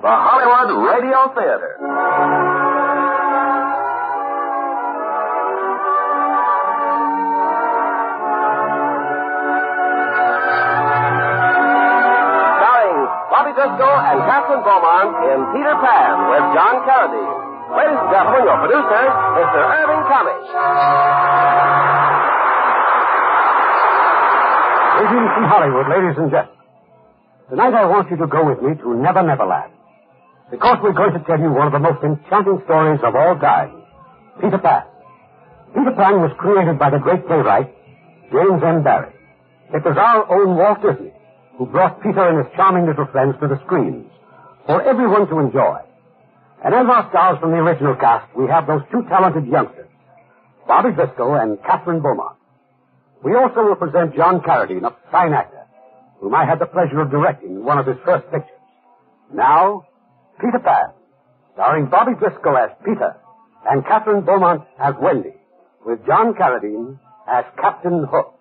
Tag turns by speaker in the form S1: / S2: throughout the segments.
S1: the Hollywood Radio Theater. Starring Bobby Driscoll and Kathryn Beaumont in Peter Pan with John Carradine. Ladies and gentlemen, your producer, Mr. Irving Cummings.
S2: Greetings from Hollywood, ladies and gentlemen. Tonight I want you to go with me to Never Never Land. Because we're going to tell you one of the most enchanting stories of all time. Peter Pan. Peter Pan was created by the great playwright, James M. Barrie. It was our own Walt Disney who brought Peter and his charming little friends to the screens for everyone to enjoy. And as our stars from the original cast, we have those two talented youngsters, Bobby Driscoll and Kathryn Beaumont. We also will present John Carradine, a fine actor, whom I had the pleasure of directing in one of his first pictures. Now, Peter Pan, starring Bobby Driscoll as Peter and Kathryn Beaumont as Wendy, with John Carradine as Captain Hook.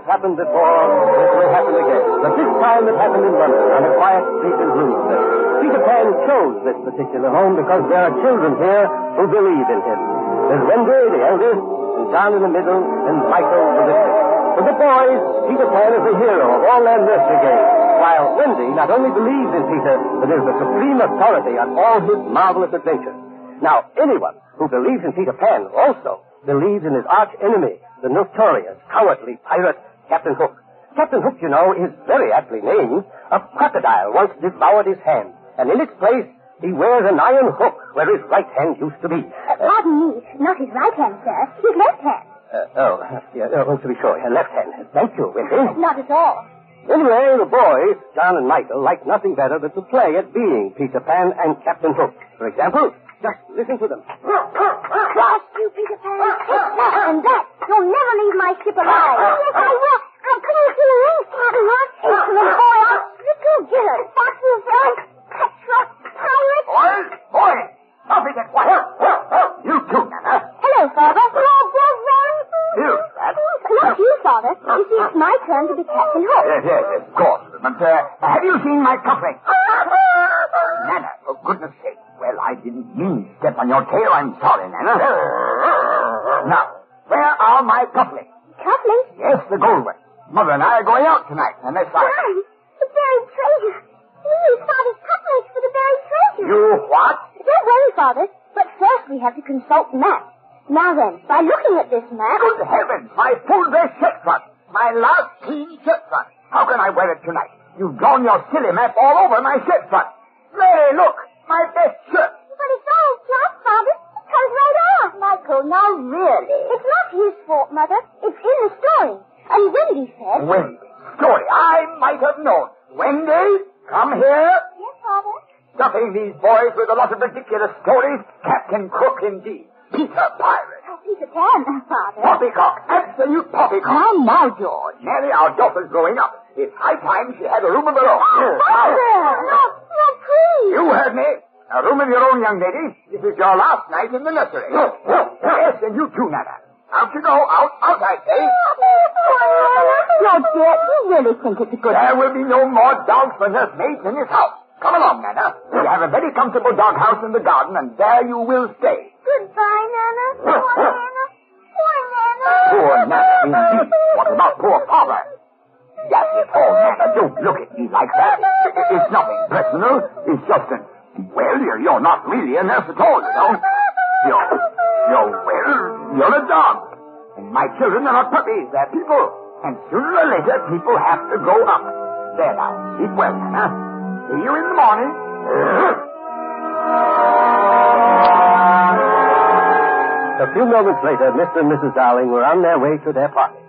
S1: Has happened before. It will happen again. But this time it happened in London on a quiet street in Bloomsbury. Peter Pan chose this particular home because there are children here who believe in him. There's Wendy, the eldest, and John in the middle, and Michael, the little. For the boys, Peter Pan is the hero of all their nursery games, while Wendy not only believes in Peter, but is the supreme authority on all his marvelous adventures. Now, anyone who believes in Peter Pan also believes in his arch enemy, the notorious, cowardly pirate, Captain Hook. Captain Hook, you know, is very aptly named. A crocodile once devoured his hand, and in its place, he wears an iron hook where his right hand used to be.
S3: Uh, pardon me, not his right hand, sir. His left hand.
S1: Uh, oh, yeah, oh, to be sure, your left hand. Thank you, Wendy.
S3: Not at all.
S1: Anyway, the boys, John and Michael, like nothing better than to play at being Peter Pan and Captain Hook. For example, just listen to them.
S3: Blast you, Peter Pan. And that. You'll never leave my ship alive. Yes, I will. I'm coming to you. What? Excellent boy. You Little Gillard. What you done? Petra. Pirate.
S4: Boys, boys, it at once. You too, Nana.
S3: Hello, Father.
S4: You, that.
S3: Not you, Father. You see, it's my turn to be Captain Hook.
S4: Yes, yes, yes, of course. But uh, have you seen my cufflinks? Nana, for goodness sake. Well, I didn't mean to step on your tail. I'm sorry, Nana. Now, where are my cufflinks?
S3: Cufflinks?
S4: Yes, the gold ones. Mother and I are going out tonight, and that's
S3: Why?
S4: fine.
S3: The buried treasure. We use Father's cufflinks for the buried treasure.
S4: You what?
S3: Don't worry, Father. But first we have to consult maps. Now then, by looking at this map...
S4: Good heavens, my full dress shirt front. My last clean shirt front. How can I wear it tonight? You've drawn your silly map all over my shirt front. Mary, look, my best shirt.
S3: But it's all flat, Father. It comes right off. Michael, now really. It's not his fault, Mother. It's in the story. And Wendy said...
S4: Wendy, story I might have known. Wendy, come here.
S3: Yes, Father?
S4: Stuffing these boys with a lot of ridiculous stories. Captain Cook, indeed. Peter Pirate.
S3: Oh, Peter Pan, Father.
S4: Poppycock, absolute poppycock.
S3: Now, now, George.
S4: Mary, our daughter's growing up. It's high time she had a room of her own.
S3: Oh, Father! No, no, please.
S4: You heard me. A room of your own, young lady. This is your last night in the nursery. yes, and you too, Nana. Out you go. Out, out, I say.
S3: No, dear, you really think it's a good...
S4: There will be no more dogs for nursemaids in this house. Come along, Nana. We have a very comfortable doghouse in the garden, and there you will stay.
S3: Goodbye, Nana. Poor Nana. Poor Nana.
S4: Poor Nana, indeed. What about poor Papa? Yes, it's all Nana. Don't look at me like that. I- I- It's nothing personal. It's just that, well, you're, you're not really a nurse at all, you know. You're, you're, well, you're a dog. And my children are not puppies. They're people. And sooner or later, people have to grow up. There now. Sleep well, Nana. See you in the morning.
S1: A few moments later, Mr. and Mrs. Darling were on their way to their party.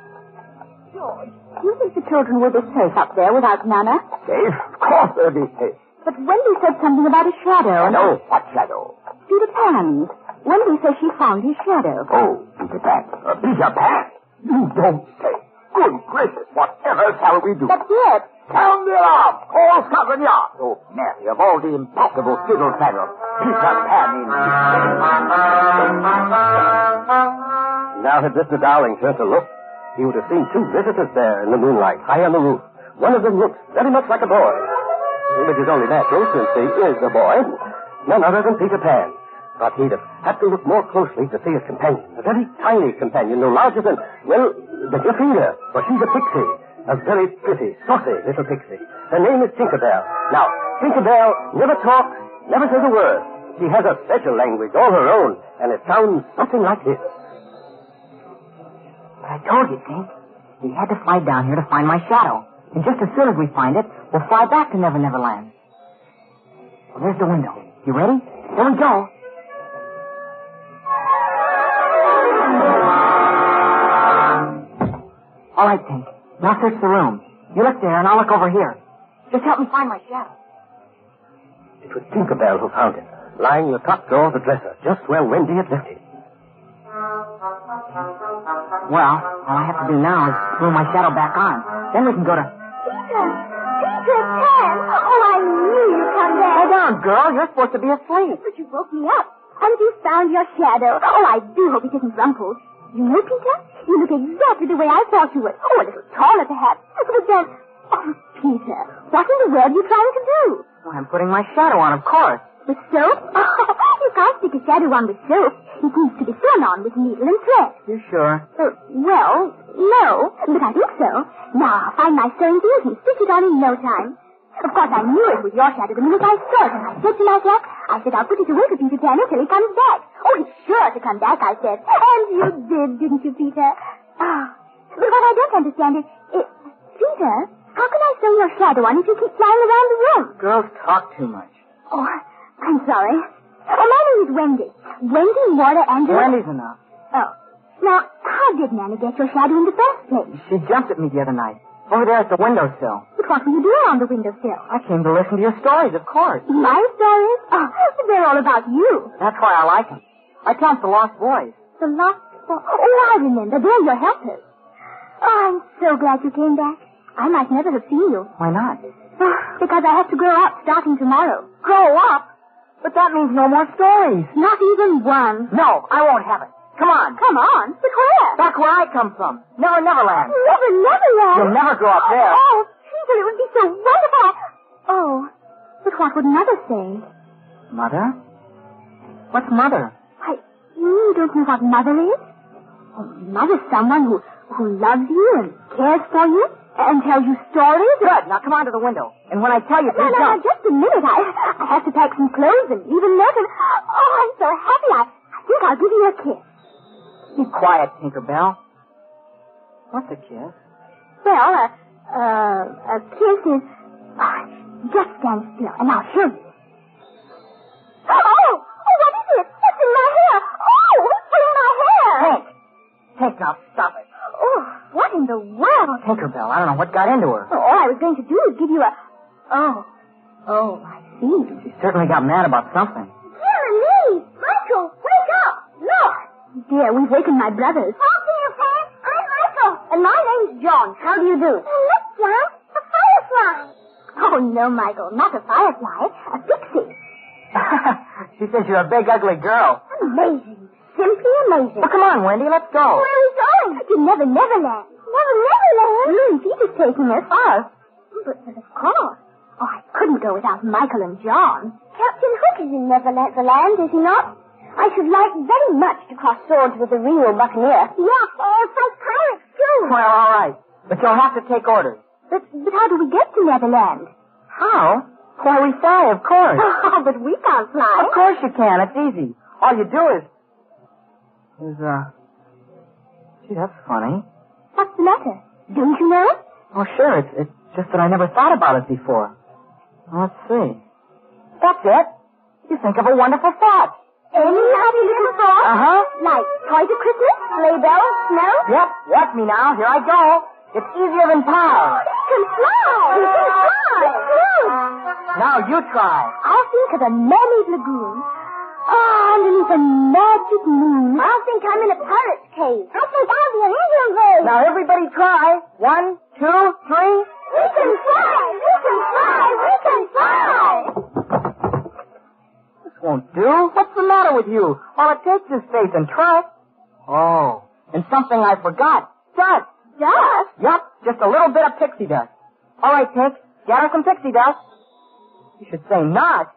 S3: George, do you think the children will be safe up there without Nana?
S4: Safe? Of course they'll be safe.
S3: But Wendy said something about a shadow. and-
S4: No, what shadow?
S3: Peter Pan's. Wendy says she found his shadow.
S4: Oh, Peter Pan. Uh, Peter Pan? You don't say. Good gracious, whatever shall we do?
S3: That's it.
S4: Sound the alarm! Call Scotland Yard! Oh, Mary, of all the impossible fiddle faddle, Peter Pan in.
S1: Now, had Mr. Darling turned to look, he would have seen two visitors there in the moonlight, high on the roof. One of them looks very much like a boy. Which is only natural since he is a boy. None other than Peter Pan. Have had to look more closely to see his companion. A very tiny companion, no larger than, well, your finger. For she's a pixie. A very pretty, saucy little pixie. Her name is Tinkerbell. Now, Tinkerbell never talks, never says a word. She has a special language all her own, and it sounds something like this.
S5: But I told you, Tink. We had to fly down here to find my shadow. And just as soon as we find it, we'll fly back to Never Never Land. Well, there's the window. You ready? Here we go. All right, Tink. Now search the room. You look there, and I'll look over here. Just help me find my shadow.
S1: It was Tinkerbell who found it, lying in the top drawer of the dresser, just where Wendy had left it.
S5: Well, all I have to do now is glue my shadow back on. Then we can go to...
S3: Peter! Peter Pan! Oh, I knew you'd come back.
S5: Lay down, girl. You're supposed to be asleep.
S3: But you woke me up. Haven't you found your shadow? Oh, I do hope it isn't rumpled. You know, Peter, you look exactly the way I thought you would. Oh, a little taller, perhaps. But then... Oh, Peter, what in the world are you trying to do?
S5: Well, I'm putting my shadow on, of course.
S3: With soap? Oh, you can't stick a shadow on with soap. It needs to be sewn on with needle and thread.
S5: You sure?
S3: Uh, well, no, but I think so. Now, I'll find my sewing things and stick it on in no time. Of course, I knew it was your shadow the minute I saw it, and I said to myself, I said I'll put it away for Peter Pan until he comes back. Oh, he's sure to come back, I said. And you did, didn't you, Peter? Ah, but what I don't understand is, is Peter, how can I sew your shadow on if you keep flying around the room?
S5: Girls talk too much.
S3: Oh, I'm sorry. Oh, my name is Wendy. Wendy Water Angela.
S5: Wendy's enough.
S3: Oh. Now, how did Nana get your shadow in the first place?
S5: She jumped at me the other night. Oh, Over there at the windowsill.
S3: But what were you doing on the windowsill?
S5: I came to listen to your stories, of course.
S3: My stories? Oh, they're all about you.
S5: That's why I like them. I count the lost boys.
S3: The lost boys? Oh, I remember. They're your helpers. Oh, I'm so glad you came back. I might never have seen you.
S5: Why not?
S3: Oh, because I have to grow up starting tomorrow.
S5: Grow up? But that means no more stories.
S3: Not even one.
S5: No, I won't have it. Come on.
S3: Come on. But where?
S5: Back where I come from. Never Neverland.
S3: Never, Neverland.
S5: You'll never grow up there.
S3: Oh, Peter, it would be so wonderful. Oh, but what would Mother say?
S5: Mother? What's mother?
S3: I, you don't know what Mother is? Oh, Mother's someone who, who loves you and cares for you and tells you stories.
S5: Good. Now come on to the window. And when I tell you,
S3: No,
S5: please
S3: no, no,
S5: jump.
S3: just a minute. I, I have to pack some clothes and leave a note. And, oh, I'm so happy. I, I think I'll give you a kiss.
S5: Be quiet, Tinkerbell. What's a kiss?
S3: Well, a, uh, a kiss is... Oh, just stand still, and I'll show you. Oh! Oh, what is it? It's in my hair. Oh, it's in my hair.
S5: Hank! Hank, now stop it.
S3: Oh, what in the world?
S5: Tinkerbell, I don't know what got into her.
S3: Oh, all I was going to do is give you a... Oh. Oh, I see.
S5: She certainly got mad about something.
S3: Dear me! Michael, wake up! Look! Dear, we've wakened my brothers. Hello, Peter Pan. I'm Michael. And my name's John. How do you do? look, John. A firefly. Oh, no, Michael. Not a firefly. A pixie.
S5: she says you're a big, ugly girl.
S3: Amazing. Simply amazing.
S5: Well, come on, Wendy, let's go.
S3: Where are we going? To Never Neverland. Never Neverland? Mm, Peter's taking us. Us? But, but of course. Oh, I couldn't go without Michael and John. Captain Hook is in Neverland, the Land, is he not? I should like very much to cross swords with a real buccaneer. Yeah, or fight pirates, too.
S5: Well, all right. But you'll have to take orders.
S3: But, but how do we get to Neverland?
S5: How? Why, we fly, of course.
S3: Oh, but we can't fly.
S5: Of course you can. It's easy. All you do is... Is, uh... Gee, that's funny.
S3: What's the matter? Don't you know?
S5: Oh, sure. It's, it's just that I never thought about it before. Let's see. That's it. You think of a wonderful thought.
S3: Any happy little thought?
S5: Uh-huh.
S3: Like toys at Christmas, sleigh bells, snow?
S5: Yep, watch me now. Here I go. It's easier than pie.
S3: You can fly! You can fly! It's true!
S5: Now you try.
S3: I'll think of a mermaid lagoon. Oh, underneath a magic moon. I think I'm in a pirate's cave. I think I'll be an Indian bird.
S5: Now everybody try. One, two, three.
S3: We can fly! We can fly! We can fly!
S5: Won't do. What's the matter with you? All it takes is faith and trust. Oh, and something I forgot. Dust.
S3: Dust?
S5: Yup, just a little bit of pixie dust. All right, Pix, gather some pixie dust. You should say not.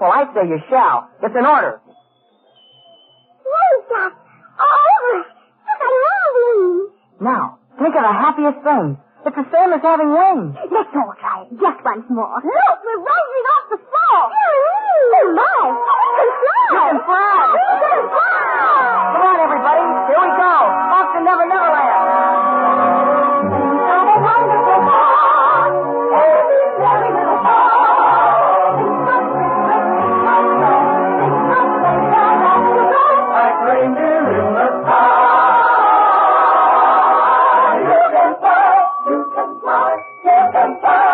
S5: Well, I say you shall. It's an order.
S3: Rain dust. All over at moonbeams.
S5: Now, think of the happiest thing. It's the same as having wings.
S3: Let's all try it just once more. Look, we're rising off the Oh, my. Can fly.
S5: You can fly.
S3: We can fly.
S5: Come on, everybody. Here we go. Off to Never Never Land.
S3: Have a wonderful very little.
S1: Like reindeer in the sky. You can fly, you can fly, you can fly.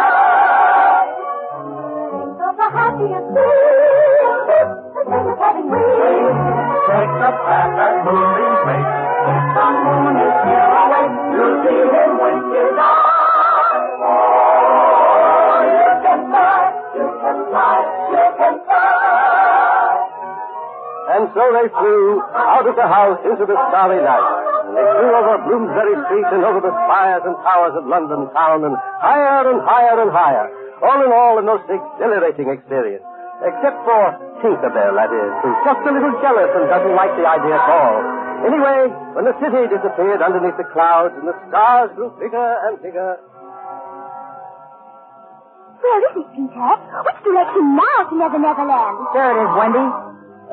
S1: And so they flew out of the house into the starry night. They flew over Bloomsbury Street and over the spires and towers of London town and higher and higher and higher. All in all, a most exhilarating experience. Except for Tinkerbell, that is, who's just a little jealous and doesn't like the idea at all. Anyway, when the city disappeared underneath the clouds and the stars grew bigger and bigger,
S3: Where is it, Peter? Which direction now to Never Never Land?
S5: There it is, Wendy.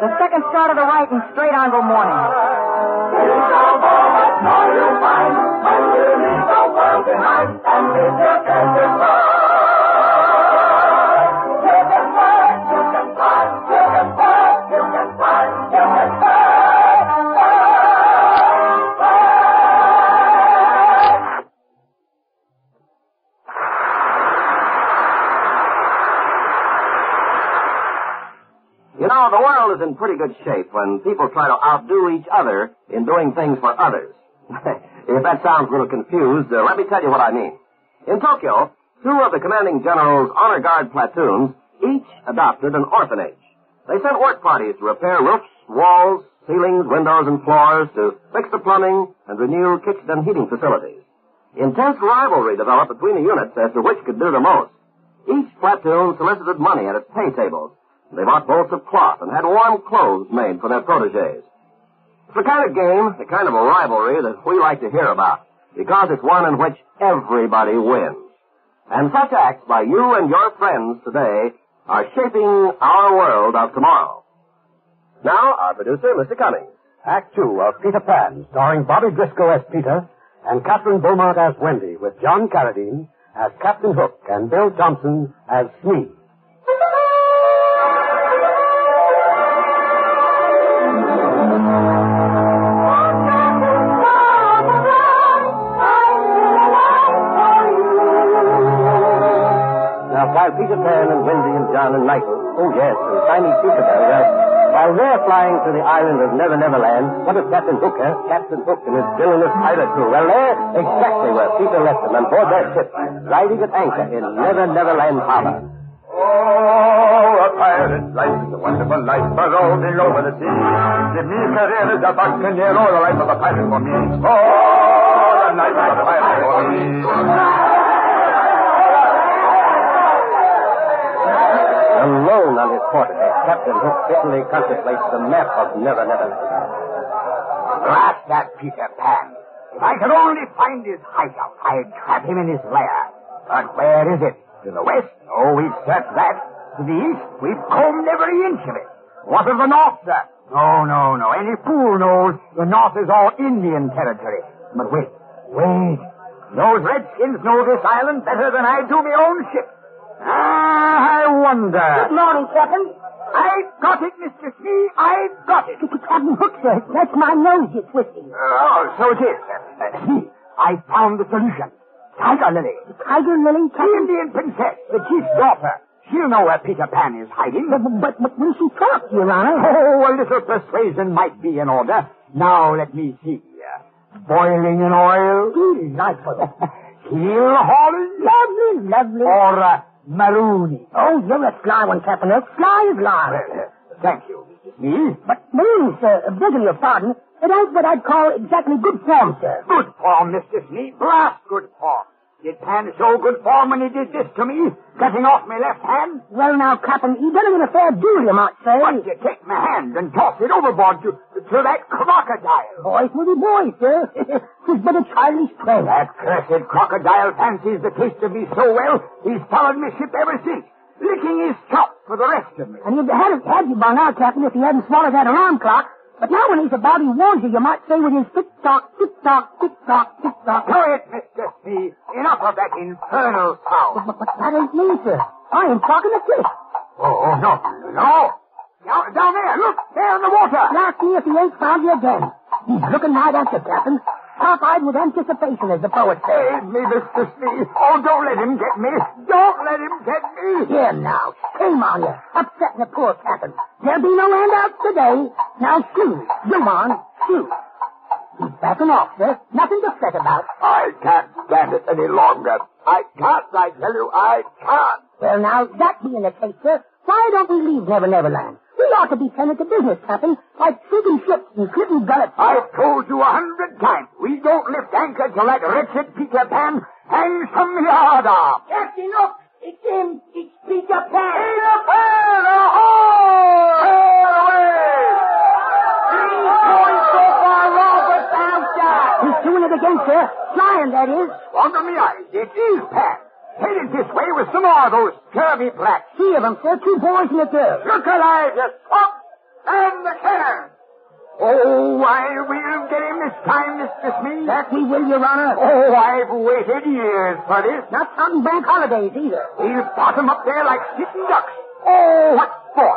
S5: The second star to the right and straight on till morning.
S6: You is in pretty good shape when people try to outdo each other in doing things for others. if that sounds a little confused, uh, let me tell you what I mean. In Tokyo, two of the commanding general's honor guard platoons each adopted an orphanage. They sent work parties to repair roofs, walls, ceilings, windows, and floors, to fix the plumbing, and renew kitchen and heating facilities. Intense rivalry developed between the units as to which could do the most. Each platoon solicited money at its pay tables. They bought bolts of cloth and had warm clothes made for their proteges. It's the kind of game, the kind of a rivalry that we like to hear about, because it's one in which everybody wins. And such acts by you and your friends today are shaping our world of tomorrow. Now, our producer, Mr. Cummings.
S2: Act two of Peter Pan, starring Bobby Driscoll as Peter and Kathryn Beaumont as Wendy, with John Carradine as Captain Hook and Bill Thompson as Smee.
S1: Michael, oh yes, and Tiny Tinkerbell, well, while they're flying to the island of Never Never Land, what is Captain Hooker, Captain Hook and his villainous pirate crew? Well, they're exactly where Peter left them on board their ship, riding at anchor in Never Never Land Harbor.
S4: Oh, a pirate's life is a wonderful life, but rolling over the sea. Give me a career as a buccaneer, or the life of a pirate for me. Oh, the life of a pirate for me.
S1: Alone on his quarterdeck, Captain Hook bitterly contemplates the map of Never Never.
S4: Blast that Peter Pan. If I could only find his hideout, I'd trap him in his lair. But where is it? To the west? Oh, we've searched that. To the east? We've combed every inch of it. What of the north, sir? No, no, no. Any fool knows the north is all Indian territory. But wait, wait. Those redskins know this island better than I do my own ship. Ah, I wonder.
S3: Good morning, Captain.
S4: I've got it, Mr. Smee. I've got it.
S3: Captain Hook, sir. That's my nose you're twisting.
S4: Oh, so it is. Uh, see, I found the solution. Tiger Lily.
S3: Tiger Lily,
S4: The Indian princess, the chief's daughter. She'll know where Peter Pan is hiding.
S5: But, but, but when she talk, Your Honor.
S4: Oh, a little persuasion might be in order. Now, let me see. Boiling in oil?
S5: Delightful.
S4: Keel hauling?
S5: lovely, lovely.
S4: Or uh, marooning?
S5: Oh, you're a sly one, Captain. Sly as
S4: uh, thank you, Mr. Smee.
S5: But Maroon, sir, begging your pardon, it ain't what I'd call exactly good form, sir.
S4: Good form, Mr. Smee. Blast good form. Did Pan show good form when he did this to me? Cutting off my left hand?
S5: Well, now, Captain, he done it in a fair duel, you might say.
S4: What, you take my hand and toss it overboard to, to that crocodile?
S5: Boys will be boys, sir. Tis but a childish play.
S4: That cursed crocodile fancies the taste of me so well, he's followed me ship ever since, licking his chops for the rest of me.
S5: And he'd have had, you by now, Captain, if he hadn't swallowed that alarm clock. But now when he's about, he warns you, you might say with his tick-tock, tick-tock, tick-tock, tick-tock.
S4: Quiet, Mr. Smee. Enough of that infernal sound.
S5: But, but that ain't me, sir. I am talking to Cliff.
S4: Oh, oh, no, no. Down, down there, look, there in the water.
S5: Now see if he ain't found you again. He's looking right at you, Captain. Top-eyed with anticipation, as the poet says.
S4: Save me, Mr. Smee. Oh, don't let him get me. Don't let him get me.
S5: Here now, shame on you, upsetting the poor captain. There'll be no handouts today. Now shoot, zoom on, shoot. He's backing off, sir. Nothing to fret about.
S4: I can't stand it any longer. I can't, I tell you, I can't.
S5: Well, now, that being the case, sir, why don't we leave Never Never Land? We ought to be tended to business, Captain, like sinking ships and clipping gullets.
S4: I've told you a hundred times, we don't lift anchor till that wretched Peter Pan hangs from the yard arm.
S5: Captain, look! It's him! It's Peter Pan!
S4: Peter Pan, ahoy! Sail away!
S5: He's going so far off with He's doing it again, sir. Flying, that is.
S4: Under me eyes, it is Pan. Headed this way with some more of those curvy blacks.
S5: Three of them, sir. Two boys and a girl.
S4: Look alive, you swamp! And the cannon! Oh, I will get him this time, Mr. Smee.
S5: That we will, Your Honor.
S4: Oh, I've waited years for this.
S5: Not counting bank holidays, either.
S4: He'll bottom up there like sitting ducks. Oh, what for?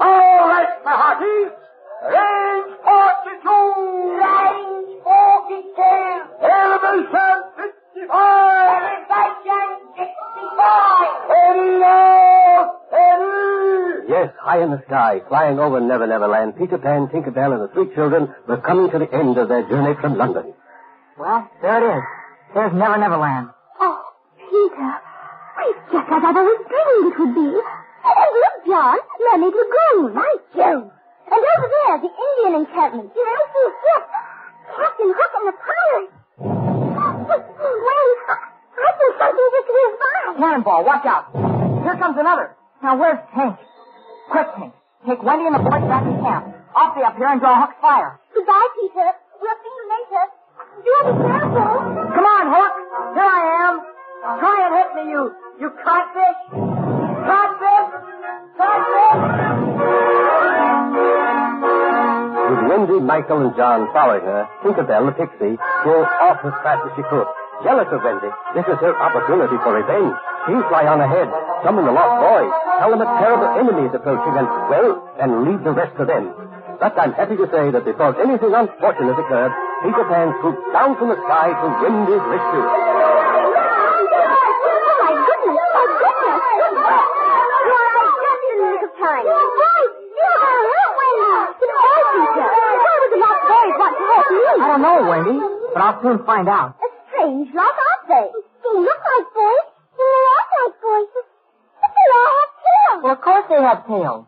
S4: All right, my hearties. Range 42!
S3: Range 42.
S4: Elevation 55!
S3: Elevation 65.
S4: Steady now! Steady!
S1: Yes, high in the sky, flying over Never Never Land, Peter Pan, Tinker Bell, and the three children were coming to the end of their journey from London.
S5: Well, there it is. There's Never Never Land.
S3: Oh, Peter. It's just as I've always dreamed it would be. And look, John, Mermaid Lagoon. My Joe. And over there, the Indian encampment. The Elfie ship. Captain Hook and the pirates. Wait, I think something just whizzed by.
S5: Cannonball, watch out. Here comes another. Now, where's Tink? Quick, Tink. Take Wendy and the boys back to camp. I'll stay up here and draw Hook's fire.
S3: Goodbye, Peter. We'll see you later. Do be careful.
S5: Come on, Hook. Here I am. Try and hit me, you, you codfish. Codfish. Codfish.
S1: Wendy, Michael, and John following her, Tinkerbell, the pixie, drove off as fast as she could. Jealous of Wendy, this is her opportunity for revenge. She'll fly on ahead, summon the lost boys, tell them a terrible enemy is approaching, and, well, and leave the rest to them. But I'm happy to say that before anything unfortunate occurred, Peter Pan swooped down from the sky to Wendy's rescue.
S3: Oh, my goodness. My goodness. Well, I just in the nick of time. You're right. You're right, Wendy. It's all Peter. Why would the lost boys want to help me?
S5: I don't know, Wendy, but I'll soon find out.
S3: A strange lot, aren't they? They look like boys, and they act like boys. But they all have tails.
S5: Well, of course they have tails.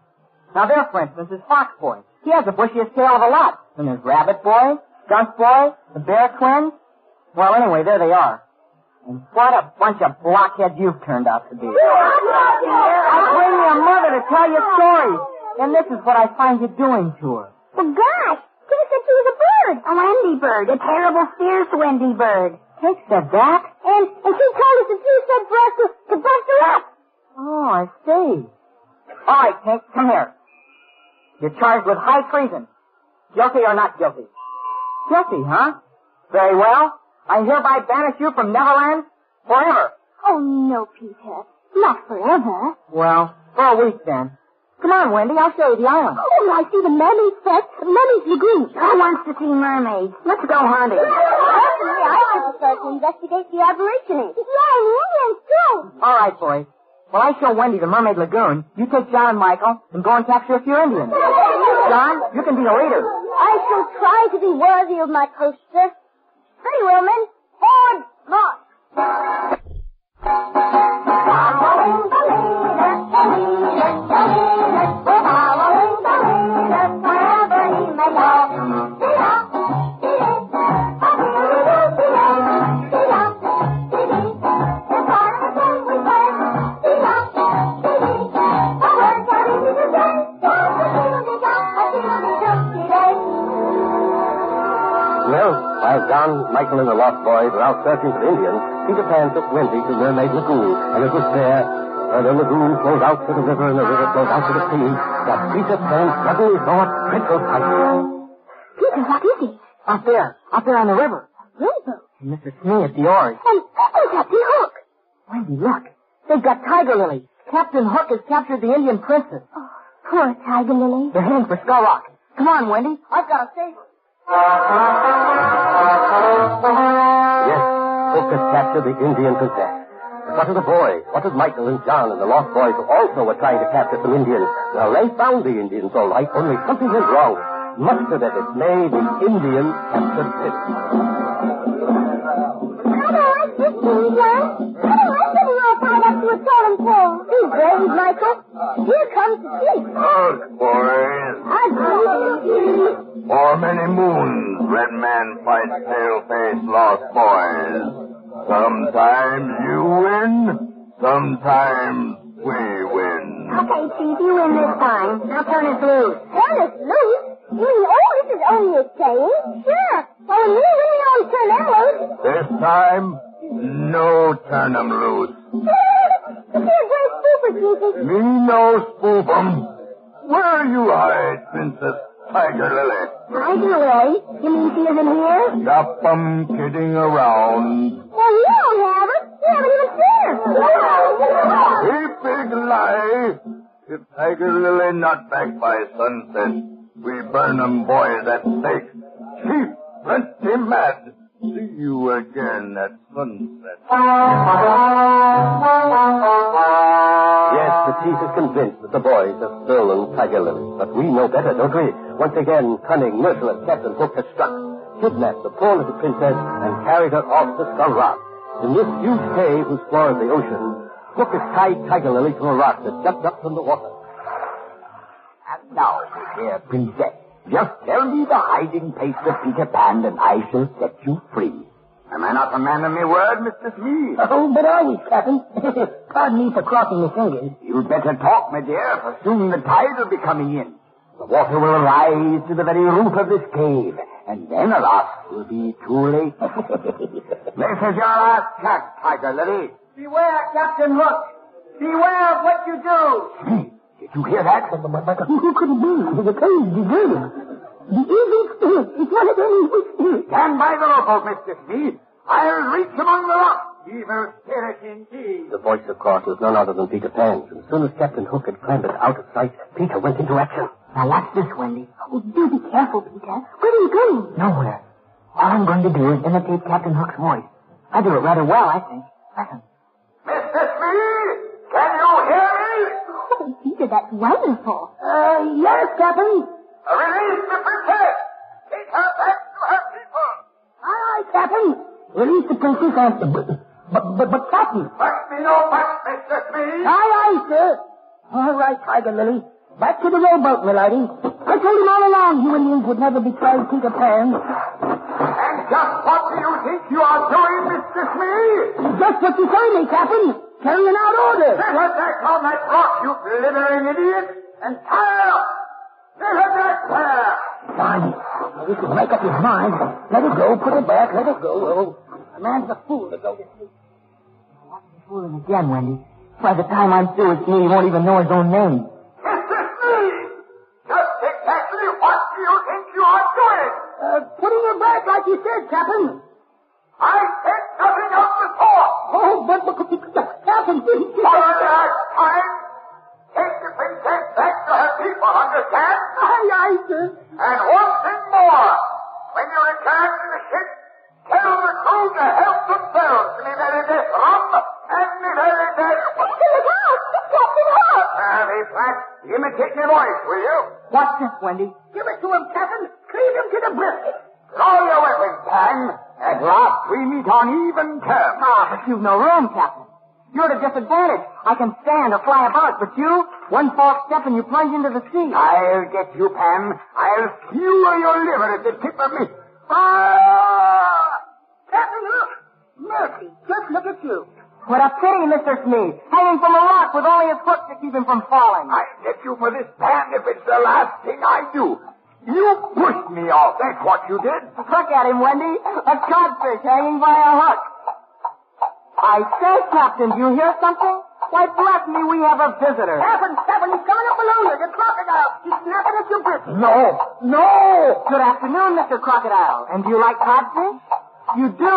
S5: Now there, for instance, is Fox Boy. He has the bushiest tail of a lot. And there's Rabbit Boy, Skunk Boy, the Bear Twins. Well, anyway, there they are. And what a bunch of blockheads you've turned out to be. I bring you a mother to tell you stories. And this is what I find you doing to her.
S3: Well, gosh. She was a bird. A Wendy bird. A terrible, fierce Wendy bird.
S5: Kate said that?
S3: And, and she told us that you said for us to, to bust her up.
S5: Oh, I see. All right, Kate, come here. You're charged with high treason. Guilty or not guilty? Guilty, huh? Very well. I hereby banish you from Neverland forever.
S3: Oh, no, Peter. Not forever.
S5: Well, for a week then. Come on, Wendy, I'll show you the island.
S3: Oh, I see the mermaid fest, mermaid lagoon. Who wants to see mermaids.
S5: Let's go hunting.
S3: Personally, I prefer to start to investigate the aborigines. Yeah, and the Indians, too.
S5: All right, boys. Well, I show Wendy the Mermaid Lagoon, you take John and Michael and go and capture a few Indians. John, you can be the leader.
S3: I shall try to be worthy of my post, sir. Very well, men. Forward, march.
S1: John, Michael, and the Lost Boys were out searching for Indians, Peter Pan took Wendy to Mermaid Lagoon, and it was there, where the lagoon flows out to the river and the river flows out to the sea, that Peter Pan suddenly saw a dreadful sight.
S3: Peter, what is it?
S5: Out there, out there on the river.
S3: Rowboat.
S5: And Mr. Smee at the oars.
S3: And oh, Captain Hook.
S5: Wendy, look. They've got Tiger Lily. Captain Hook has captured the Indian princess.
S3: Oh, poor Tiger Lily.
S5: They're heading for Skull Rock. Come on, Wendy. I've got to save her.
S1: Yes, Hook had captured the Indian princess. What of the boys? What of Michael and John and the Lost Boys who also were trying to capture some Indians? Well, they found the Indians all right, only something went wrong. Much to their dismay, the Indians captured this.
S3: I don't like this thing, John. I don't like getting all tied up to a totem pole. Be brave, Michael. Here comes the chief.
S4: Look, boys.
S3: I believe you.
S4: For many moons, Red Man fights pale-faced lost boys. Sometimes you win, sometimes we win.
S3: Okay, Chief, you win this time. Now turn us loose. Turn us loose? You mean, oh, this is only a game? Sure. Well, when we win, we always turn them loose.
S4: This time, no turn 'em loose.
S3: You're a great super, Chiefy.
S4: Me no spook 'em. Where you hide, Princess Tiger Lily?
S3: Tiger Lily? You mean she isn't here?
S4: Stop 'em kidding around.
S3: Well, you don't have her. You haven't even seen her.
S4: A big lie. If Tiger Lily not back by sunset, we burn 'em boys at stake. Chief, plenty mad. See you again at sunset.
S1: Yes, the chief is convinced that the boys have stolen Tiger Lily. But we know better, don't we? Once again, cunning, merciless Captain Hook has struck, kidnapped the poor little princess, and carried her off to Skull Rock. In this huge cave whose floor is the ocean, Hook has tied Tiger Lily to a rock that jumped up from the water.
S4: And now, dear princess, just tell me the hiding place of Peter Pan and I shall set you free. Am I not a man of my word, Mr. Smee?
S5: Oh, but are we, Captain? Pardon me for crossing my fingers.
S4: You'd better talk, my dear, for soon the tide will be coming in. The water will rise to the very roof of this cave, and then, alas, it will be too late. this is your last chance, Tiger Lily.
S5: Beware, Captain Hook. Beware of what you do.
S4: Smee, did you hear that?
S5: Who could it be? The cave is deserted. The evil spirit is one of them evil spirits.
S4: Stand by the rope, Mr. Smee. I'll reach among the rocks. Evil spirit indeed.
S1: The voice, of course, was none other than Peter Pan's. And as soon as Captain Hook had clambered out of sight, Peter went into action.
S5: Now watch this, Wendy.
S3: Oh, do be careful, Peter. Where are you going?
S5: Nowhere. All I'm going to do is imitate Captain Hook's voice. I do it rather well, I think. Listen.
S3: Oh, that's wonderful.
S5: Uh, yes, Captain.
S4: Release the princess. Take her back to her people.
S5: Aye, aye, Captain. Release the princess and... But, but, but, but Captain.
S4: But me no but, Mr. Smee.
S5: Aye, aye, sir. All right, Tiger Lily. Back to the rowboat, my lady. I told him all along you Indians would never betray Peter Pan.
S4: And just what do you think you are doing, Mr. Smee?
S5: Just what you say me, Captain. Carrying out orders.
S4: Set her back on that rock, you blithering idiot, and tie up. Set her back there.
S5: Fine. Now, you can make up his mind. Let it go. Put it back. Let it go. Oh, a man's a fool to go to sleep. Watch me fooling again, Wendy. By the time I'm through with you, he won't even know his own name.
S4: Just exactly what do you think you are doing?
S5: Uh, putting her back like you said, Captain.
S4: I said nothing of the sort.
S5: Oh, but, but, but Captain, didn't you...
S4: The last time, take the princess back to her people, understand?
S5: Aye, aye, sir.
S4: And one thing more. When you return to the ship, tell the crew to help themselves to me very best rum and me very best...
S3: Look out!
S4: Imitate my voice, will you?
S5: What's this, Wendy?
S7: Give it to him, Captain. Cleave him to the brisket.
S4: Draw your weapons, Pan. At last we meet on even terms.
S5: Ah, but you've no room, Captain. You're at a disadvantage. I can stand or fly about, but you, one false step and you plunge into the sea.
S4: I'll get you, Pan. I'll skewer your liver at the tip of me. Ah!
S7: Captain, look. Mercy, just look at you.
S5: What a pity, Mr. Smee. Hanging from a rock with only his hook to keep him from falling.
S4: I'll get you for this, Pan, if it's the last thing I do. You pushed me off. That's what you did.
S5: Look at him, Wendy. A codfish hanging by a hook. I say, Captain, do you hear something? Why, bless me, we have a visitor.
S7: Captain, Captain, he's coming up below you. The crocodile. He's snapping at your brisket.
S4: No, no!
S5: Good afternoon, Mr. Crocodile. And do you like codfish? You do?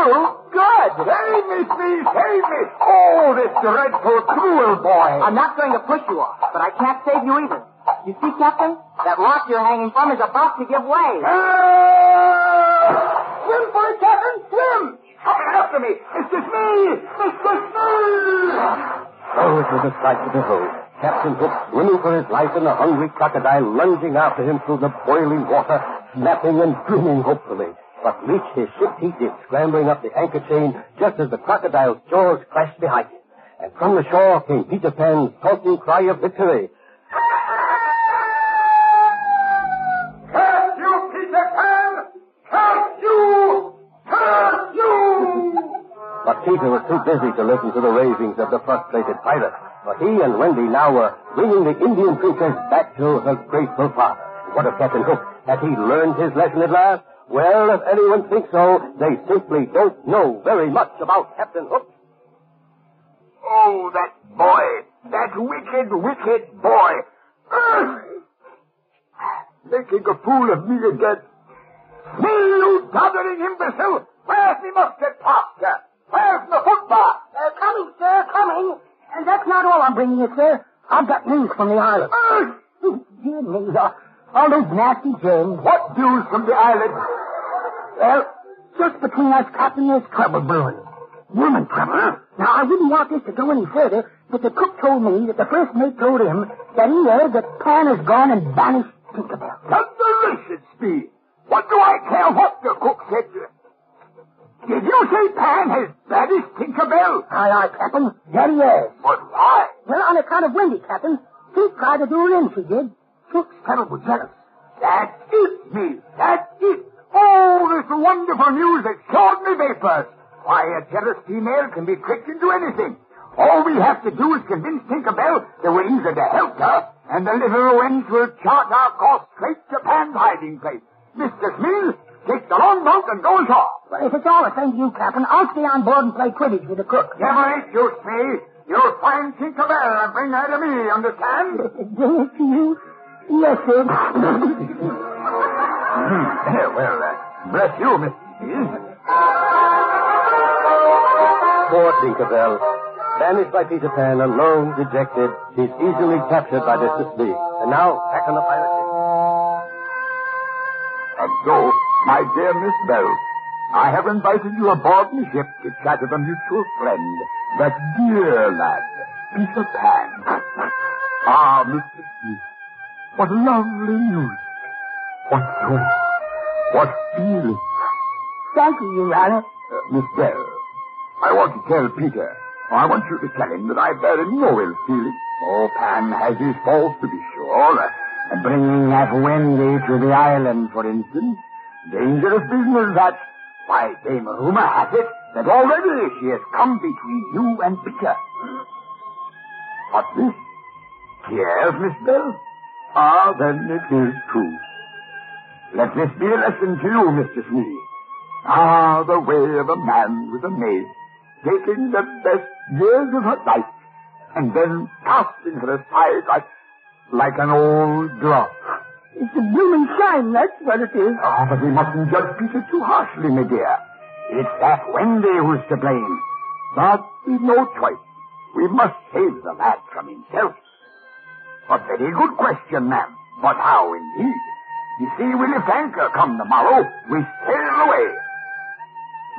S5: Good.
S4: Save me, please, save me! Oh, this dreadful cruel boy!
S5: I'm not going to push you off, but I can't save you either. You see, Captain? That rock you're hanging from is about to give way.
S4: Ah!
S7: Swim for it, Captain. Swim.
S4: Coming after me! Mr. Smee! Mr. Smee!
S1: Oh, it was a sight to behold. Captain Hook swimming for his life and the hungry crocodile lunging after him through the boiling water, snapping and grinning hopefully. But reach his ship he did, scrambling up the anchor chain just as the crocodile's jaws crashed behind him. And from the shore came Peter Pan's taunting cry of victory. But Peter was too busy to listen to the ravings of the frustrated pirate. For he and Wendy now were bringing the Indian princess back to her grateful father. What of Captain Hook? Had he learned his lesson at last? Well, if anyone thinks so, they simply don't know very much about Captain Hook.
S4: Oh, that boy! That wicked, wicked boy! Making a fool of me again. Me, you doddering imbecile! Where's me mustard plaster? Where's my football?
S7: Uh, coming, sir, coming. And that's not all I'm bringing you, sir. I've got news from the island.
S4: Ugh!
S7: Dear me, uh, all those nasty germs.
S4: What news from the island?
S7: Well, just between us, Captain, there's trouble brewing. Woman trouble. Now, I wouldn't want this to go any further, but the cook told me that the first mate told him that he heard that Pan has gone and banished Tinkerbell.
S4: Thunderation speed! What do I care what the cook said? Did you say Pan has banished Tinkerbell?
S7: Aye, aye, Captain. That he has.
S4: But why?
S7: Well, on account of Wendy, Captain. She tried to do her in, she did. Cook's terrible jealous.
S4: That's it, me. That's it. Oh, this wonderful news extraordinary vapors. Why, a jealous female can be tricked into anything. All we have to do is convince Tinkerbell that we're eager to help her, and the little wench will chart our course straight to Pan's hiding place. Mr. Smee, take the longboat and go ashore.
S7: Well, if it's all the same to you, Captain, I'll stay on board and play cribbage with the cook.
S4: Never ain't you, Smee. You'll find Tinkerbell and bring her to me, understand?
S7: Bring it to you? Yes, sir.
S4: Hmm. well, uh, bless you, Mr. Smee.
S1: Poor Tinkerbell. Banished by Peter Pan, alone, dejected, she's easily captured by Mr. Smee. And now, back on the pirate ship.
S4: And so, my dear Miss Bell, I have invited you aboard my ship to chat with a mutual friend, that dear lad, Peter Pan. ah, Mr. Smee, what lovely news. What joy. What feeling.
S7: Thank you, Your Honor.
S4: Uh, Miss Bell, I want to tell Peter, I want you to tell him that I bear him no ill feeling. Oh, Pan has his faults, to be sure. Uh, bringing that Wendy to the island, for instance. Dangerous business, that. Why, Dame Rumor has it that already she has come between you and Peter. What's this? Yes, Miss Bell? Ah, then it is true. Let this be a lesson to you, Mr. Smee. Ah, the way of a man with a maid, taking the best years of her life, and then casting her aside like, like an old glove.
S7: It's a blooming shine, that's what it is.
S4: Ah, but we mustn't judge Peter too harshly, my dear. It's that Wendy who's to blame. But we've no choice. We must save the lad from himself. A very good question, ma'am. But how, indeed? You see, lift anchor come tomorrow. We sail away.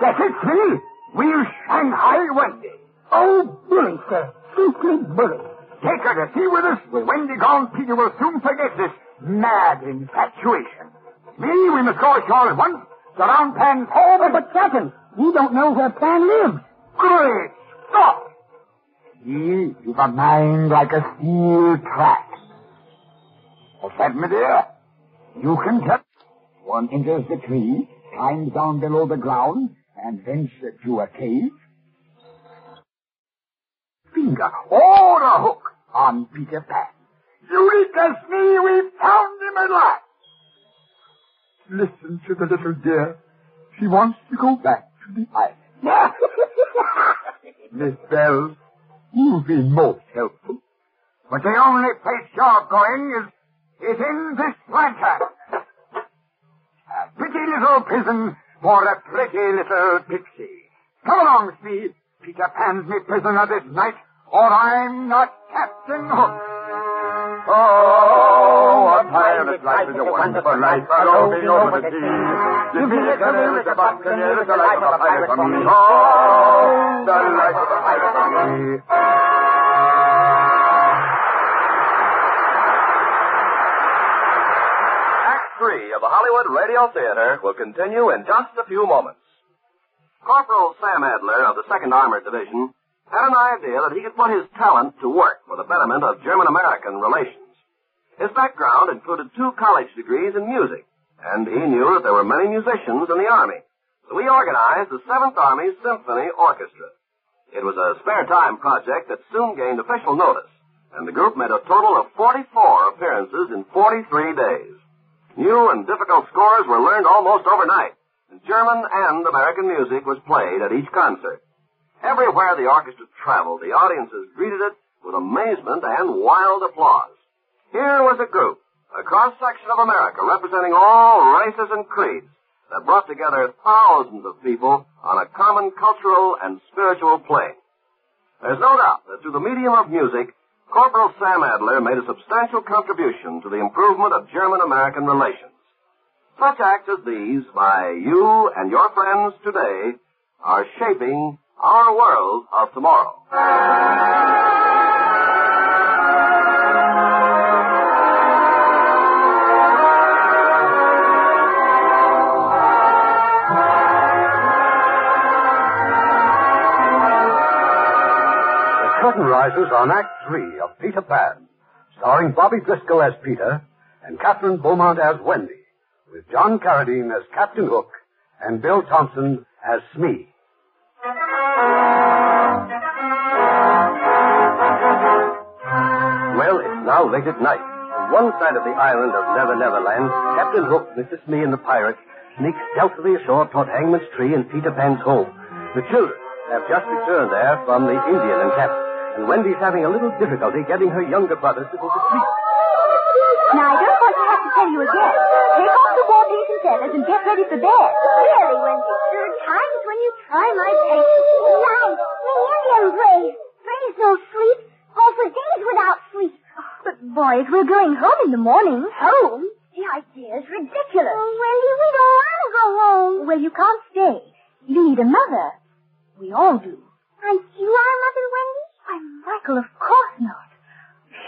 S4: That's it, see? We'll Shanghai Wendy.
S7: Oh, bully, sir. Simply bully.
S4: Take her to sea with us. With Wendy gone, Peter will soon forget this mad infatuation. Me, we must go ashore at once. Surround Pan's home.
S7: Oh, but, Captain, we don't know where Pan lives.
S4: Great Scott! He, you've a mind like a steel trap. What's that, my dear? You can tell. One enters the tree, climbs down below the ground, and ventures to a cave. Finger or a hook on Peter Pan. Eureka, me, we found him at last. Listen to the little dear. She wants to go back to the island. Miss Bell, you've been most helpful. But the only place you're going is, is in this lantern. A pretty little prison for a pretty little pixie. Come along, Speed. Peter Pan's me prisoner this night, or I'm not Captain Hook. Oh, what pirate life is a wonderful life, roving over the sea. To be a career as a buccaneer is the life of a pirate for me. Oh, the life of a pirate for me.
S6: Act three of the Hollywood Radio Theater will continue in just a few moments. Corporal Sam Adler of the 2nd Armored Division had an idea that he could put his talent to work for the betterment of German-American relations. His background included two college degrees in music, and he knew that there were many musicians in the Army. So he organized the 7th Army Symphony Orchestra. It was a spare time project that soon gained official notice, and the group made a total of 44 appearances in 43 days. New and difficult scores were learned almost overnight, and German and American music was played at each concert. Everywhere the orchestra traveled, the audiences greeted it with amazement and wild applause. Here was a group, a cross-section of America representing all races and creeds, that brought together thousands of people on a common cultural and spiritual plane. There's no doubt that through the medium of music, Corporal Sam Adler made a substantial contribution to the improvement of German-American relations. Such acts as these by you and your friends today are shaping our world of tomorrow.
S2: The curtain rises on Act Three of Peter Pan, starring Bobby Driscoll as Peter and Kathryn Beaumont as Wendy, with John Carradine as Captain Hook and Bill Thompson as Smee.
S1: Well, it's now late at night. On one side of the island of Never Never Land, Captain Hook, Mrs. Smee, and the pirate sneak stealthily ashore toward Hangman's Tree and Peter Pan's home. The children have just returned there from the Indian encampment, and Wendy's having a little difficulty getting her younger brothers to go to sleep.
S3: Now, I don't want to have to tell you again. Take off the war and get ready for bed. Really, Wendy? There are times when you try my patience. Nice. The Indian brave. Braves no sleep. Oh, for days without sleep. But, boys, we're going home in the morning. Home? The idea is ridiculous. Oh, Wendy, we don't want to go home. Well, you can't stay. You need a mother. We all do. Aren't you our mother, Wendy? Why, Michael, of course not.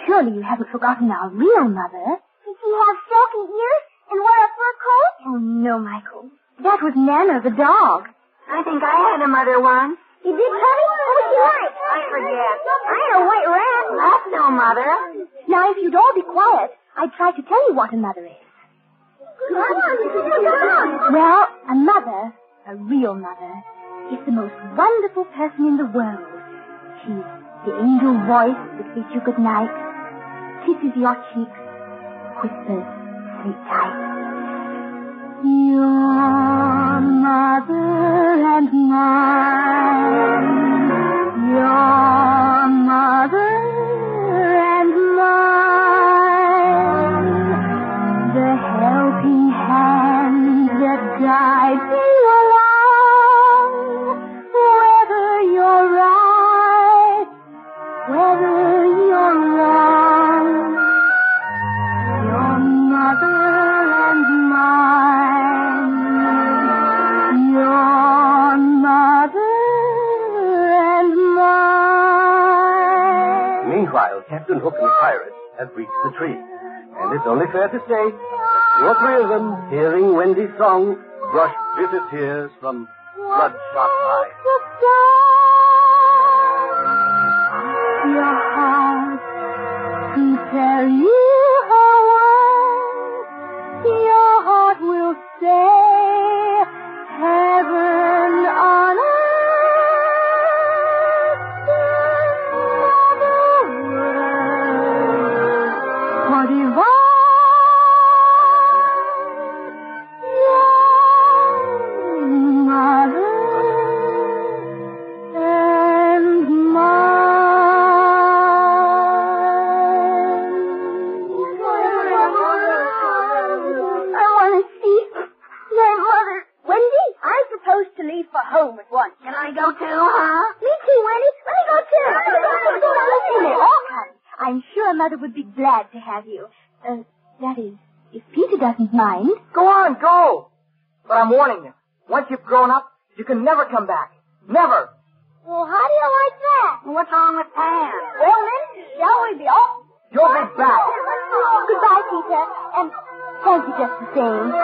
S3: Surely you haven't forgotten our real mother. No, Michael. That was Nana, the dog. I think I had a mother once. You did, Tubby? What was she like? I forget. I had a white rat. That's no mother. Now, if you'd all be quiet, I'd try to tell you what a mother is. Well, a mother, a real mother, is the most wonderful person in the world. She's the angel voice that bids you good night, kisses your cheeks, whispers, sleep tight. Your mother and mine,
S1: Captain Hook and the pirates have reached the tree. And it's only fair to say that or three of them, hearing Wendy's song, brushed bitter tears from bloodshot eyes.
S3: Tell you how your heart will say I'm
S5: warning you. Once you've grown up, you can never come back. Never.
S3: Well, how do you like that? What's wrong with Pam? Well, then, shall we be off?
S5: You'll be back.
S3: Goodbye, Peter, and thank you just the same.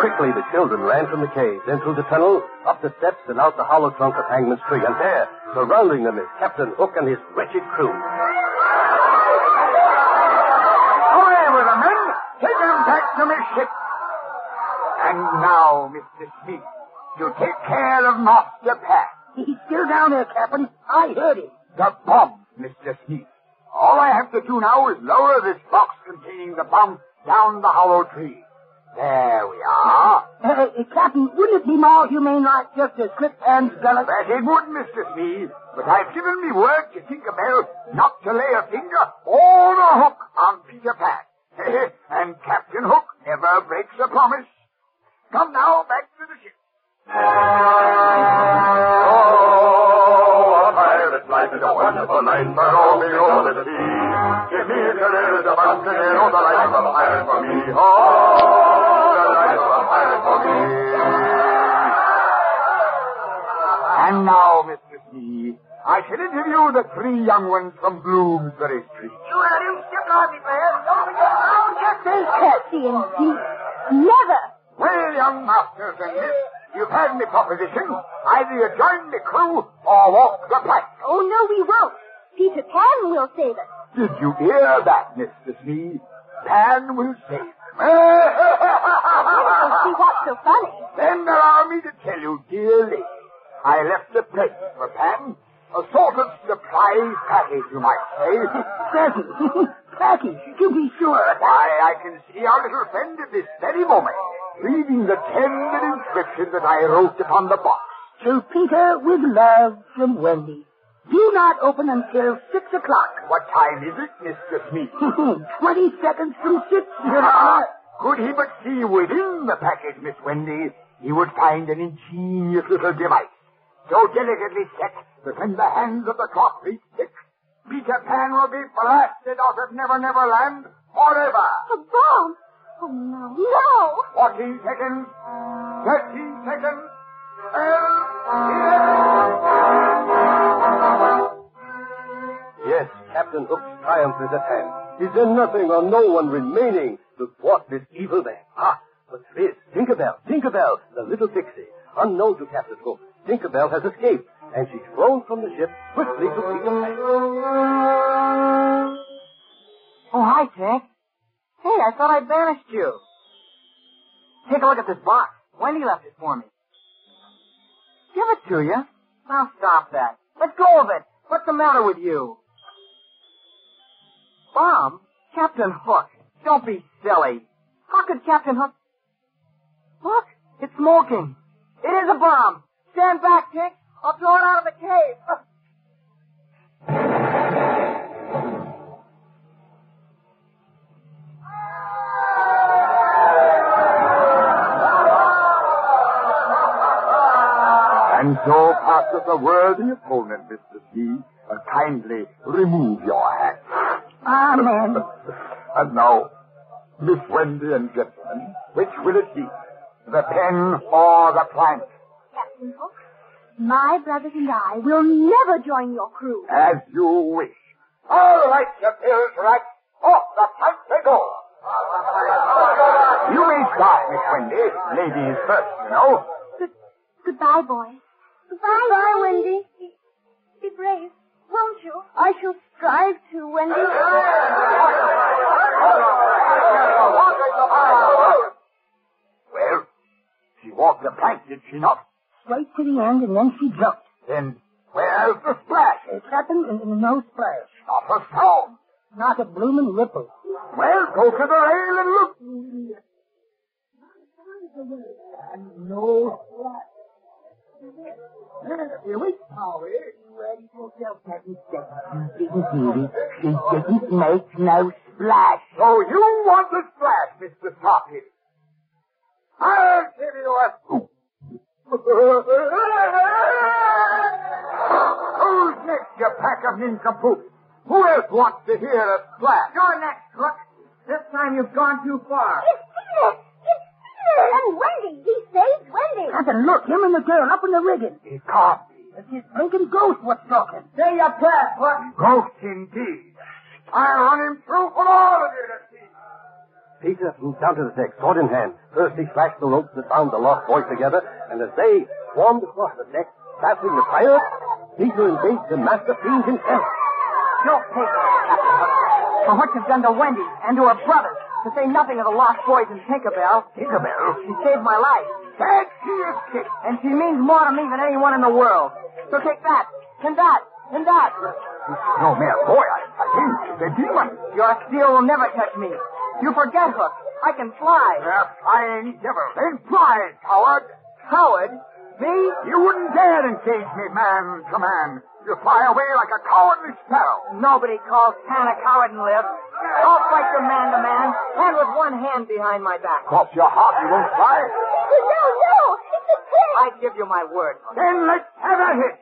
S1: Quickly, the children ran from the cave, then through the tunnel, up the steps, and out the hollow trunk of Hangman's tree. And there, surrounding them, is Captain Hook and his wretched crew.
S4: Away with them, men! Take them back to my ship! And now, Mr. Smee, you take care of Master Pat.
S7: He's still down there, Captain. I heard him.
S4: The bomb, Mr. Smee. All I have to do now is lower this box containing the bomb down the hollow tree. There we are.
S7: Uh, uh, Captain, wouldn't it be more humane like just to slip Pan's gullet?
S4: That it would, Mr. Smee. But I've given me word to Tinkerbell not to lay a finger or a hook on Peter Pan. and Captain Hook never breaks a promise. Come now, back to the ship.
S8: Oh, a pirate's life is a wonderful life, but oh, below the sea. Give me a career as a buccaneer, the life of a pirate for me. Oh, the life of a pirate for me.
S4: And now, Mr. I shall interview the three young ones from Bloomsbury Street.
S7: You let him skip me, man. Don't get this.
S3: Curtsy indeed. Never.
S4: Well, young masters and miss, you've heard me proposition. Either you join the crew or walk the plank.
S3: Oh, no, we won't. Peter Pan will save us.
S4: Did you hear that, Mr. Smee? Pan will save them.
S3: Oh, see what's so funny.
S4: Then allow me to tell you, dear lady, I left a present for Pan. A sort of surprise package, you might say.
S7: Present. Package, to be sure.
S4: Why, I can see our little friend at this very moment reading the tender inscription that I wrote upon the box.
S7: To Peter with love from Wendy. Do not open until six o'clock.
S4: What time is it, Mr. Smee?
S7: Twenty seconds from six, Your
S4: Ah,
S7: Honor.
S4: could he but see within the package, Miss Wendy, he would find an ingenious little device, so delicately set that when the hands of the clock reach six, Peter Pan will be blasted out of Never Never Land forever.
S3: A bomb. Oh, no. No.
S4: Fourteen seconds, thirteen seconds, twelve, eleven.
S1: Yes, Captain Hook's triumph is at hand. Is there nothing or no one remaining to thwart this evil man? Ah, but there is Tinkerbell, Tinkerbell, the little pixie. Unknown to Captain Hook, Tinkerbell has escaped, and she's flown from the ship swiftly to Peter Pan.
S5: Oh, hi, Tink. Hey, I thought I banished you. Take a look at this box. Wendy left it for me. Give it to you. Now stop that. Let go of it. What's the matter with you? Bomb? Captain Hook. Don't be silly. How could Captain Hook... Look, it's smoking. It is a bomb. Stand back, Tink. I'll throw it out of the cave.
S4: And so passeth a worthy opponent, Mr. C. Uh, kindly remove your hat.
S7: Amen.
S4: And now, Miss Wendy and gentlemen, which will it be? The pen or the plank?
S3: Captain Hook, My brothers and I will never join your crew.
S4: As you wish. All right, you pills right. Off the plank they go. You may start, Miss Wendy. Ladies first, you know.
S3: Good, goodbye, boy. Goodbye, Goodbye, Wendy. Be, be brave, won't you? I shall strive to, Wendy.
S4: Well, she walked the plank, did she not?
S7: Straight to the end, and then she jumped.
S4: Then where's the splash?
S7: It happened and, and no splash.
S4: Not a sound.
S7: Not a blooming ripple.
S4: Well, go to the rail and look.
S7: And no splash. Here we go. Ready for yourself, Captain Step. You didn't She didn't make no splash.
S4: So you want the splash, Mr. Toppy. I'll give you a scoop. Who's next, you pack of nincompoops? Who else wants to hear a splash?
S5: You're next, Hook. This time you've gone too far.
S3: It's Peter! It's Peter! And Wendy! He saved Wendy!
S7: Captain, look, him and the girl up in the rigging.
S4: It can't be.
S7: It's his blinking ghost what's talking.
S5: Say your prayers, Hook.
S4: Ghost indeed. I'll run him through for all of you to see.
S1: Peter flew down to the deck, sword in hand. First he slashed the ropes that bound the lost boys together, and as they swarmed across the deck, battling the pirates, Peter engaged the master fiend himself.
S5: Don't take it, Captain For what you've done to Wendy and to her brothers, to say nothing of the lost boys in Tinkerbell.
S4: Tinkerbell?
S5: She saved my life.
S4: That she is.
S5: And she means more to me than anyone in the world. So take that, and that, and that.
S4: No, mere boy, I, I think a demon.
S5: Your steel will never touch me. You forget, Hook. I can fly.
S4: A flying devil. Then fly, coward.
S5: Coward? Me?
S4: You wouldn't dare engage me man to man. You fly away like a cowardly sparrow.
S5: Nobody calls Pan a coward and live. I'll fight you man to man, and with one hand behind my back.
S4: Cross your heart, you won't fly.
S3: No, no! It's a trick!
S5: I give you my word.
S4: Then let's have a hit.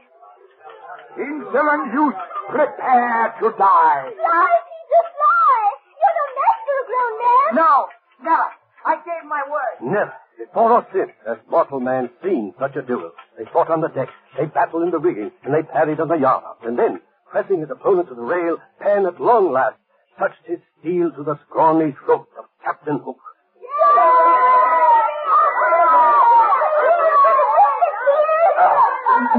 S4: Insolent youth, prepare to die.
S3: Fly, Peter, fly! You're the master, grown man!
S5: No, never. I gave my word.
S1: Never, before or since, has mortal man seen such a duel. They fought on the deck, they battled in the rigging, and they parried on the yardarms. And then, pressing his opponent to the rail, Pan at long last touched his steel to the scrawny throat of Captain Hook.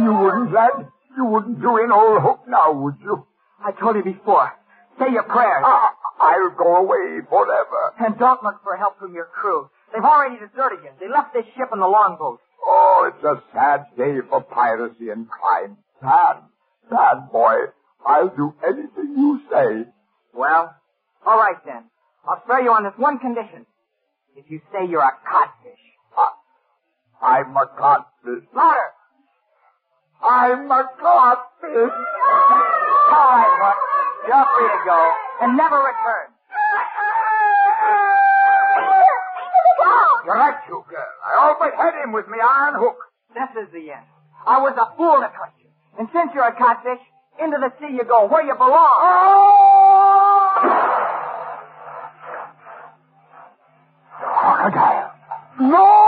S4: You wouldn't, lad? You wouldn't do in old hook now, would you?
S5: I told you before. Say your prayers.
S4: I, I'll go away forever.
S5: And don't look for help from your crew. They've already deserted you. They left this ship in the longboat.
S4: Oh, it's a sad day for piracy and crime. Sad, sad boy. I'll do anything you say.
S5: Well, all right then. I'll spare you on this one condition. If you say you're a codfish.
S4: I, I'm a codfish.
S5: Louder!
S4: I'm a codfish.
S5: All right. You're free to go. And never return.
S4: You're right, you girl. I always had him with me iron hook.
S5: This is the end. I was a fool to trust you. And since you're a codfish, into the sea you go, where you belong. Oh!
S4: Crocodile. No!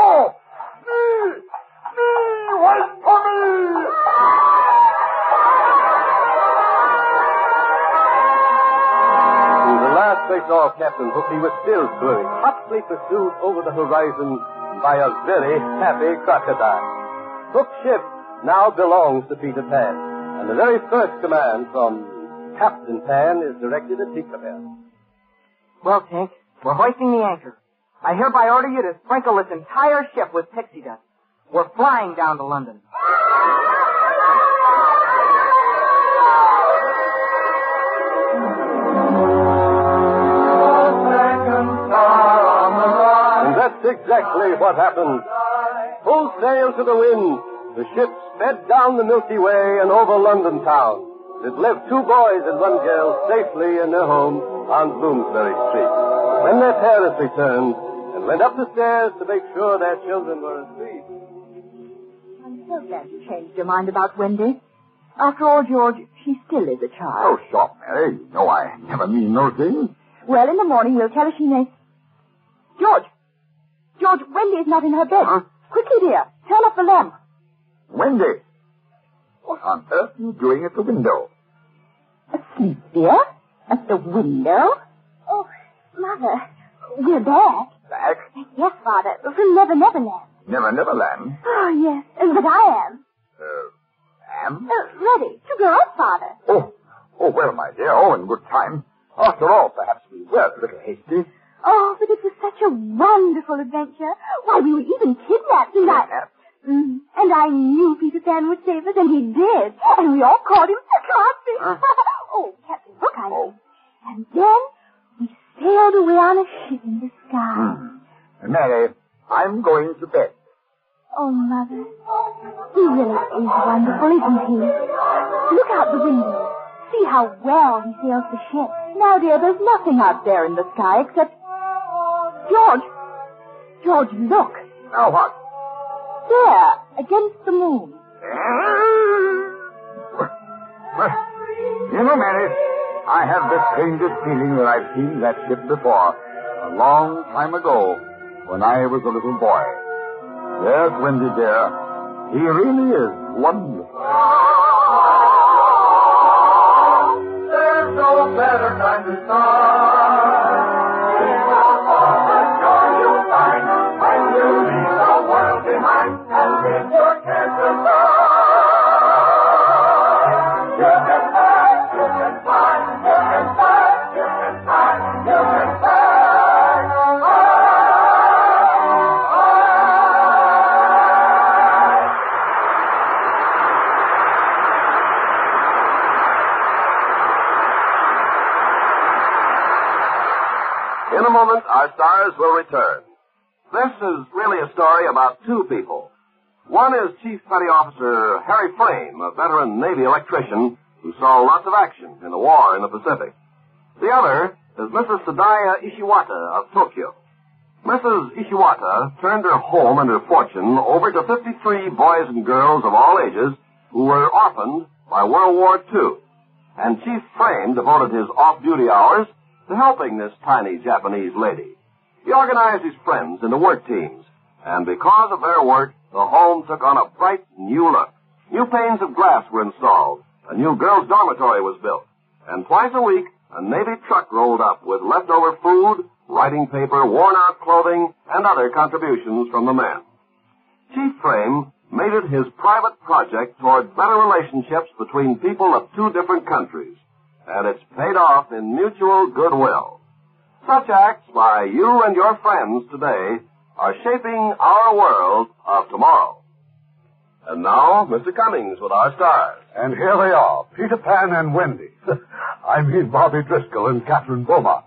S1: They saw Captain Hook, he was still swimming, hotly pursued over the horizon by a very happy crocodile. Hook's ship now belongs to Peter Pan, and the very first command from Captain Pan is directed at Tinkerbell.
S5: Well, Tink, we're hoisting the anchor. I hereby order you to sprinkle this entire ship with pixie dust. We're flying down to London.
S1: Exactly what happened. Full sail to the wind, the ship sped down the Milky Way and over London town. It left two boys and one girl safely in their home on Bloomsbury Street. When their parents returned and went up the stairs to make sure their children were asleep,
S9: I'm so glad you changed your mind about Wendy. After all, George, she still is a child.
S4: Oh,
S9: child.
S4: stop, Mary. You know I never mean no thing.
S9: Well, in the morning we'll tell her she may. George! George, Wendy is not in her bed.
S4: Huh?
S9: Quickly, dear. Turn off the lamp.
S4: Wendy. What on earth are you doing at the window?
S9: Asleep, dear? At the window?
S3: Oh, Mother, we're back.
S4: Back?
S3: Yes, Father, from Never Never Land.
S4: Never, never land.
S3: Oh, yes, but I am.
S4: Uh, am?
S3: Uh, ready to go out, Father.
S4: Oh, oh, well, my dear, oh, in good time. After all, perhaps we were a little hasty.
S3: Oh, but it was such a wonderful adventure. Why, we were even kidnapped, and I...
S4: Kidnapped?
S3: Mm, and I knew Peter Pan would save us, and he did. And we all called him Captain.
S4: Huh?
S3: oh, Captain Hook, I mean. And then we sailed away on a ship in the sky.
S4: Hmm. Mary, I'm going to bed.
S3: Oh, Mother. He really is wonderful, isn't he? Look out the window. See how well he sails the ship.
S9: Now, dear, there's nothing out there in the sky except... George! George, look!
S4: Now what?
S9: There, against the moon.
S4: Well, you know, Mary, I have the strangest feeling that I've seen that ship before, a long time ago, when I was a little boy. Yes, Wendy dear, he really is wonderful.
S8: Ah, there's no better time to start.
S6: Our stars will return. This is really a story about two people. One is Chief Petty Officer Harry Frame, a veteran Navy electrician who saw lots of action in the war in the Pacific. The other is Mrs. Sadaya Ishiwata of Tokyo. Mrs. Ishiwata turned her home and her fortune over to 53 boys and girls of all ages who were orphaned by World War II. And Chief Frame devoted his off-duty hours to helping this tiny Japanese lady. He organized his friends into work teams, and because of their work, the home took on a bright new look. New panes of glass were installed, a new girls' dormitory was built, and twice a week, a Navy truck rolled up with leftover food, writing paper, worn-out clothing, and other contributions from the men. Chief Frame made it his private project toward better relationships between people of two different countries, and it's paid off in mutual goodwill. Such acts by you and your friends today are shaping our world of tomorrow. And now, Mr. Cummings with our stars.
S2: And here they are, Peter Pan and Wendy. I mean Bobby Driscoll and Kathryn Beaumont.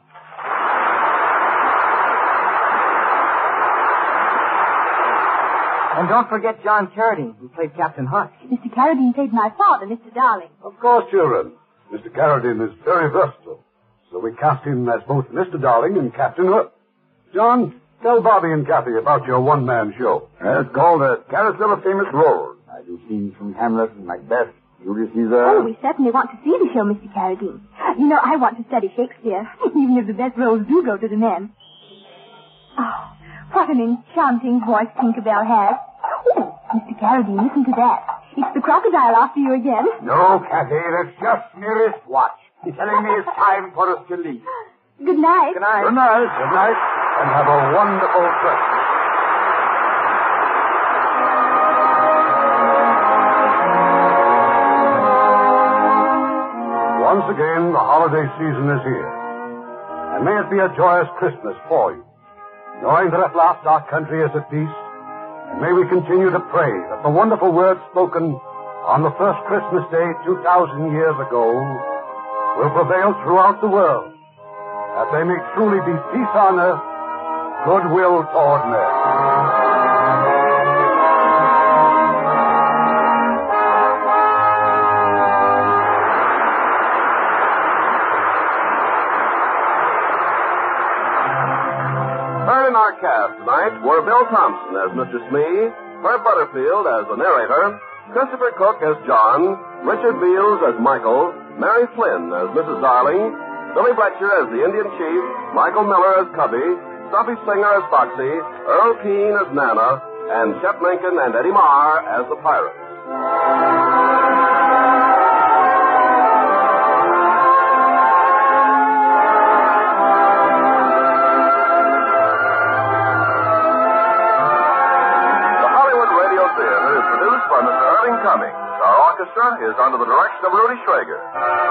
S5: And don't forget John Carradine, who played Captain Hook.
S9: Mr. Carradine played my father, Mr. Darling.
S2: Of course, children. Mr. Carradine is very versatile, so we cast him as both Mr. Darling and Captain Hook. John, tell Bobby and Kathy about your one-man show.
S4: It's called the Carousel of Famous Roles. I do scenes from Hamlet and Macbeth, Julius Caesar.
S9: Oh, we certainly want to see the show, Mr. Carradine. You know, I want to study Shakespeare, even if the best roles do go to the men. Oh, what an enchanting voice Tinkerbell has. Oh, Mr. Carradine, listen to that. It's the crocodile after you again.
S4: No, Kathy, that's just my wristwatch. Telling me it's time for us to leave.
S9: Good night.
S5: Good night.
S4: Good night. Good night. And have a wonderful Christmas.
S2: Once again, the holiday season is here. And may it be a joyous Christmas for you. Knowing that at last our country is at peace, and may we continue to pray that the wonderful words spoken on the first Christmas day 2,000 years ago will prevail throughout the world, that they may truly be peace on earth, goodwill toward men.
S6: Heard in our cast tonight were Bill Thompson as Mr. Smee, Herb Butterfield as the narrator, Christopher Cook as John, Richard Beals as Michael, Mary Flynn as Mrs. Darling, Billy Fletcher as the Indian Chief, Michael Miller as Cubby, Stuffy Singer as Foxy, Earl Keane as Nana, and Shep Lincoln and Eddie Marr as the Pirates. Orchestra is under the direction of Rudy Schrager.